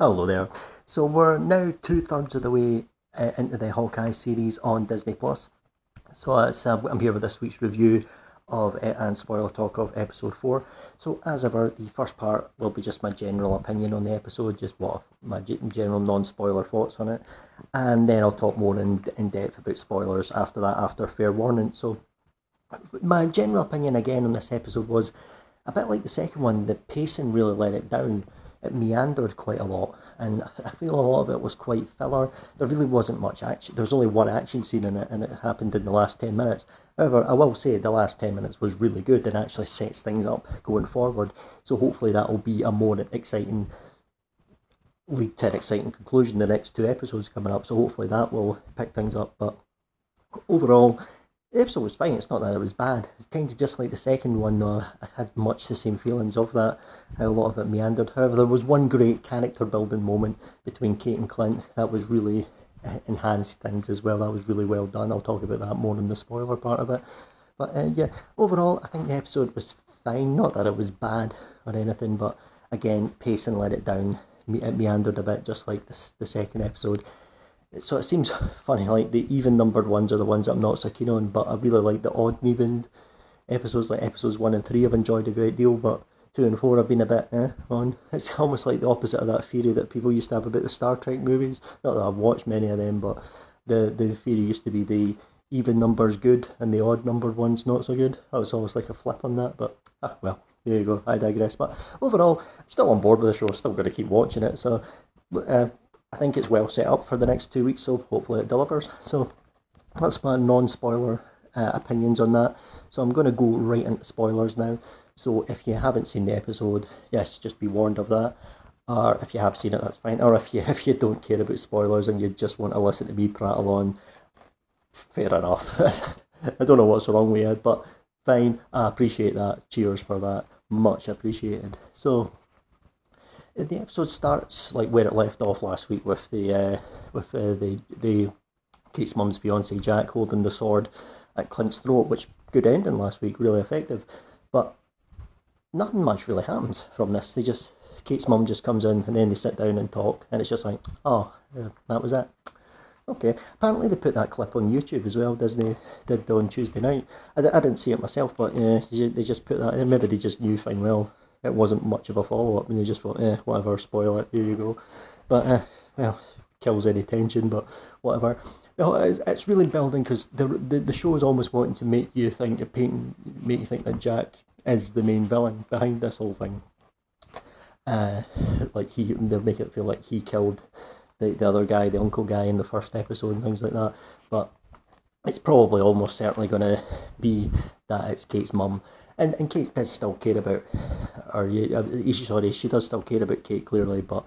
Hello there. So we're now two thirds of the way uh, into the Hawkeye series on Disney Plus. So uh, I'm here with this week's review of uh, and spoiler talk of episode four. So as ever, the first part will be just my general opinion on the episode, just what my general non-spoiler thoughts on it, and then I'll talk more in in depth about spoilers after that, after fair warning. So my general opinion again on this episode was a bit like the second one. The pacing really let it down. It meandered quite a lot, and I feel a lot of it was quite filler. There really wasn't much action. There was only one action scene in it, and it happened in the last ten minutes. However, I will say the last 10 minutes was really good and actually sets things up going forward. So hopefully that will be a more exciting lead to an exciting conclusion the next two episodes coming up. So hopefully that will pick things up. But overall, episode was fine. It's not that it was bad. It's kind of just like the second one, though. I had much the same feelings of that. How a lot of it meandered. However, there was one great character building moment between Kate and Clint that was really enhanced things as well. That was really well done. I'll talk about that more in the spoiler part of it. But uh, yeah, overall, I think the episode was fine. Not that it was bad or anything, but again, pacing let it down. It meandered a bit, just like the second episode. So it seems funny, like the even numbered ones are the ones I'm not so keen on, but I really like the odd and even episodes, like episodes one and three, I've enjoyed a great deal. But two and four I've been a bit eh, on. It's almost like the opposite of that theory that people used to have about the Star Trek movies. Not that I've watched many of them, but the the theory used to be the even numbers good and the odd numbered ones not so good. That was almost like a flip on that, but ah, well, there you go. I digress. But overall, I'm still on board with the show. Still going to keep watching it. So uh, I think it's well set up for the next two weeks. So hopefully it delivers. So that's my non-spoiler uh, opinions on that. So I'm going to go right into spoilers now. So if you haven't seen the episode, yes, just be warned of that. Or if you have seen it, that's fine. Or if you if you don't care about spoilers and you just want to listen to me prattle on, fair enough. I don't know what's wrong with you, but fine. I appreciate that. Cheers for that. Much appreciated. So the episode starts like where it left off last week with the uh, with uh, the the Kate's mum's fiance Jack holding the sword at Clint's throat, which good ending last week, really effective. But nothing much really happens from this. They just Kate's mum just comes in and then they sit down and talk, and it's just like, oh, that was it. Okay. Apparently they put that clip on YouTube as well. Disney did on Tuesday night. I, I didn't see it myself, but yeah, they just put that. Maybe they just knew fine well it wasn't much of a follow up, and they just thought, eh, whatever, spoil it. Here you go. But uh, well, kills any tension, but whatever. Well, it's, it's really building because the, the the show is almost wanting to make you think, paint, make you think that Jack is the main villain behind this whole thing. Uh, like he, they're making it feel like he killed the, the other guy, the uncle guy in the first episode and things like that. But it's probably almost certainly going to be that it's Kate's mum. And, and Kate does still care about, or uh, sorry, she does still care about Kate clearly, but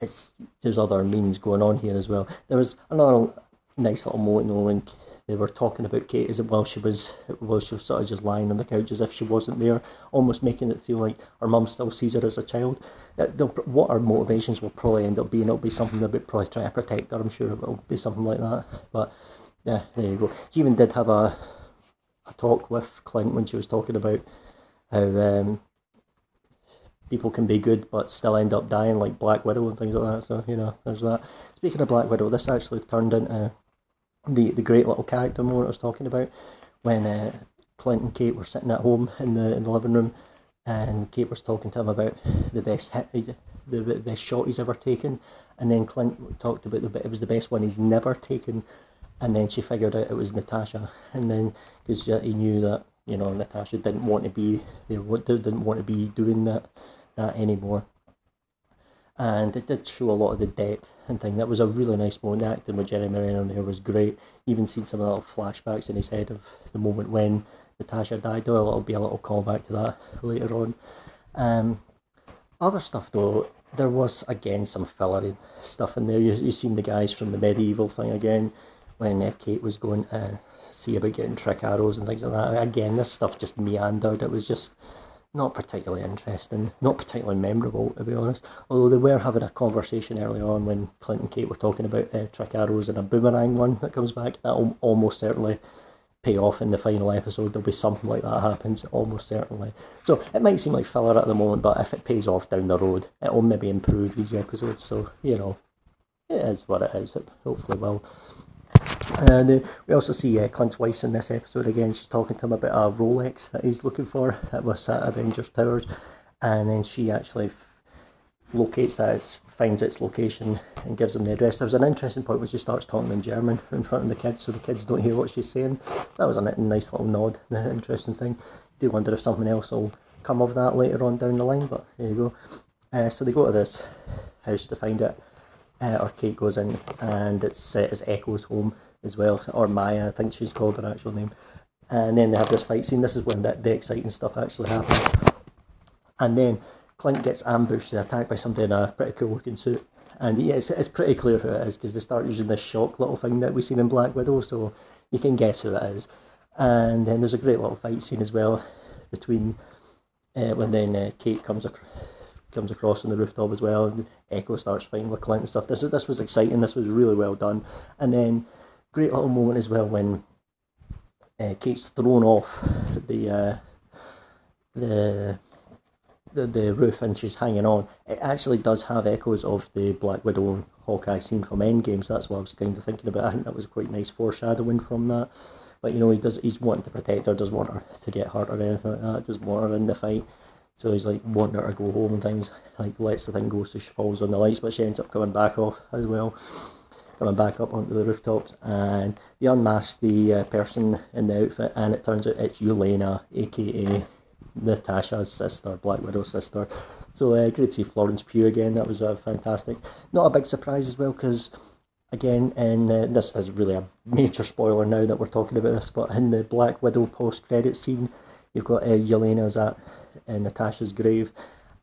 it's there's other means going on here as well. There was another nice little moment when they were talking about Kate as while she was while she was sort of just lying on the couch as if she wasn't there, almost making it feel like her mum still sees her as a child. What her motivations will probably end up being, it'll be something would probably try to protect her. I'm sure it'll be something like that. But yeah, there you go. She even did have a a talk with Clint when she was talking about how um, people can be good but still end up dying, like Black Widow and things like that. So you know, there's that. Speaking of Black Widow, this actually turned into the the great little character moment I was talking about when uh, Clint and Kate were sitting at home in the in the living room, and Kate was talking to him about the best hit, the best shot he's ever taken, and then Clint talked about the it was the best one he's never taken, and then she figured out it was Natasha, and then because he knew that you know Natasha didn't want to be they didn't want to be doing that that anymore and it did show a lot of the depth and thing. That was a really nice moment. The acting with Jeremy Renner there was great. Even seen some little flashbacks in his head of the moment when Natasha died. Though it'll be a little callback to that later on. Um, other stuff though, there was again some filler stuff in there. You you seen the guys from the medieval thing again when uh, Kate was going to see about getting trick arrows and things like that. Again, this stuff just meandered. It was just not particularly interesting, not particularly memorable, to be honest. Although they were having a conversation early on when Clint and Kate were talking about uh, trick arrows and a boomerang one that comes back. That will almost certainly pay off in the final episode. There'll be something like that happens, almost certainly. So it might seem like filler at the moment, but if it pays off down the road, it'll maybe improve these episodes. So, you know, it is what it is. It hopefully will. And uh, we also see uh, Clint's wife in this episode again. She's talking to him about a Rolex that he's looking for that was at Avengers Towers, and then she actually locates that, finds its location, and gives him the address. There was an interesting point where she starts talking in German in front of the kids, so the kids don't hear what she's saying. That was a nice little nod, an interesting thing. Do wonder if something else will come of that later on down the line, but there you go. Uh, so they go to this house to find it, uh, or Kate goes in, and it's uh, it's Echo's home as well, or Maya, I think she's called her actual name. And then they have this fight scene. This is when the, the exciting stuff actually happens. And then Clint gets ambushed and attacked by somebody in a pretty cool looking suit. And yeah, it's, it's pretty clear who it is because they start using this shock little thing that we've seen in Black Widow, so you can guess who it is. And then there's a great little fight scene as well between uh, when then uh, Kate comes ac- comes across on the rooftop as well, and Echo starts fighting with Clint and stuff. This this was exciting. This was really well done. And then great little moment as well when uh, Kate's thrown off the uh, the the, the roof and she's hanging on, it actually does have echoes of the Black Widow and Hawkeye scene from Endgame, so that's what I was kind of thinking about. I think that was quite nice foreshadowing from that. But you know, he does he's wanting to protect her, doesn't want her to get hurt or anything like that, doesn't want her in the fight. So he's like wanting her to go home and things, like lets the thing go so she falls on the lights, but she ends up coming back off as well. Coming back up onto the rooftops, and they unmask the uh, person in the outfit, and it turns out it's Yelena, aka Natasha's sister, Black Widow's sister. So uh, great to see Florence Pugh again. That was uh, fantastic. Not a big surprise as well because again, and uh, this is really a major spoiler now that we're talking about this, but in the Black Widow post credit scene, you've got uh, Yelena's at uh, Natasha's grave,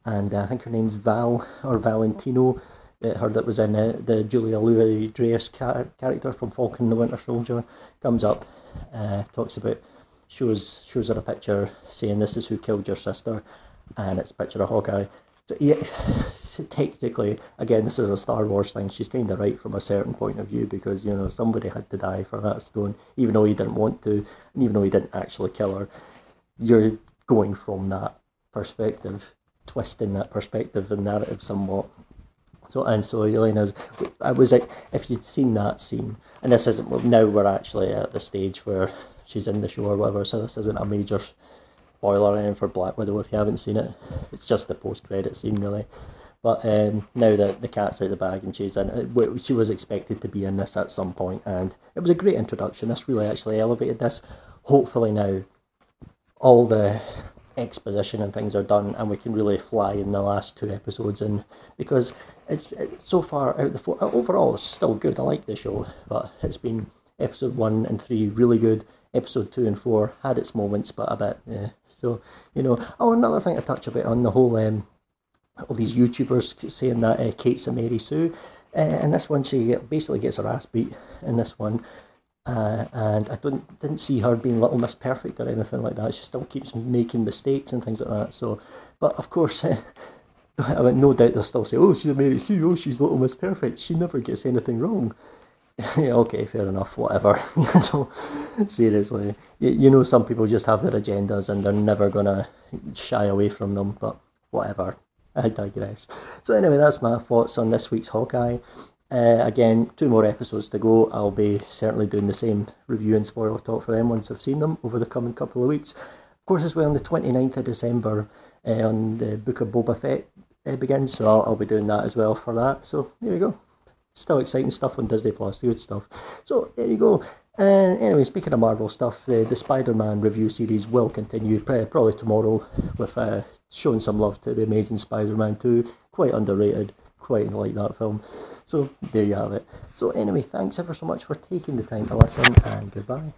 and uh, I think her name's Val or Valentino. Her that was in the Julia Louis Dreyfus character from Falcon and the Winter Soldier comes up, uh, talks about shows shows her a picture saying this is who killed your sister, and it's a picture of Hawkeye. So yeah, technically, again, this is a Star Wars thing. She's kind of right from a certain point of view because you know somebody had to die for that stone, even though he didn't want to, and even though he didn't actually kill her. You're going from that perspective, twisting that perspective and narrative somewhat. So and so Yelena's, I was like, if you'd seen that scene, and this isn't well, now we're actually at the stage where she's in the show or whatever. So this isn't a major spoiler in for Black Widow if you haven't seen it. It's just the post credit scene really. But um, now that the cat's out of the bag and she's in it, she was expected to be in this at some point, and it was a great introduction. This really actually elevated this. Hopefully now, all the exposition and things are done, and we can really fly in the last two episodes. And because it's, it's so far out the four, overall it's still good. I like the show, but it's been episode one and three really good episode two and four had its moments, but a bit, yeah. So, you know, oh, another thing to touch a bit on the whole, um, all these YouTubers saying that uh, Kate's a Mary Sue. Uh, and this one, she basically gets her ass beat in this one. Uh, and I don't didn't see her being Little Miss Perfect or anything like that. She still keeps making mistakes and things like that. So, but of course, I mean, no doubt they'll still say, "Oh, she's Mary Sue. Oh, she's Little Miss Perfect. She never gets anything wrong." yeah, okay, fair enough, whatever. you know, seriously, you, you know, some people just have their agendas and they're never gonna shy away from them. But whatever, I digress. So anyway, that's my thoughts on this week's Hawkeye. Uh, again, two more episodes to go. I'll be certainly doing the same review and spoiler talk for them once I've seen them over the coming couple of weeks. Of course, as well on the 29th of December, uh, on the Book of Boba Fett uh, begins, so I'll, I'll be doing that as well for that. So there you go still exciting stuff on Disney Plus, good stuff. So there you go. And uh, anyway, speaking of Marvel stuff, the, the Spider-Man review series will continue probably tomorrow with uh, showing some love to the Amazing Spider-Man 2. Quite underrated, quite like that film. So there you have it. So anyway, thanks ever so much for taking the time to listen, and goodbye.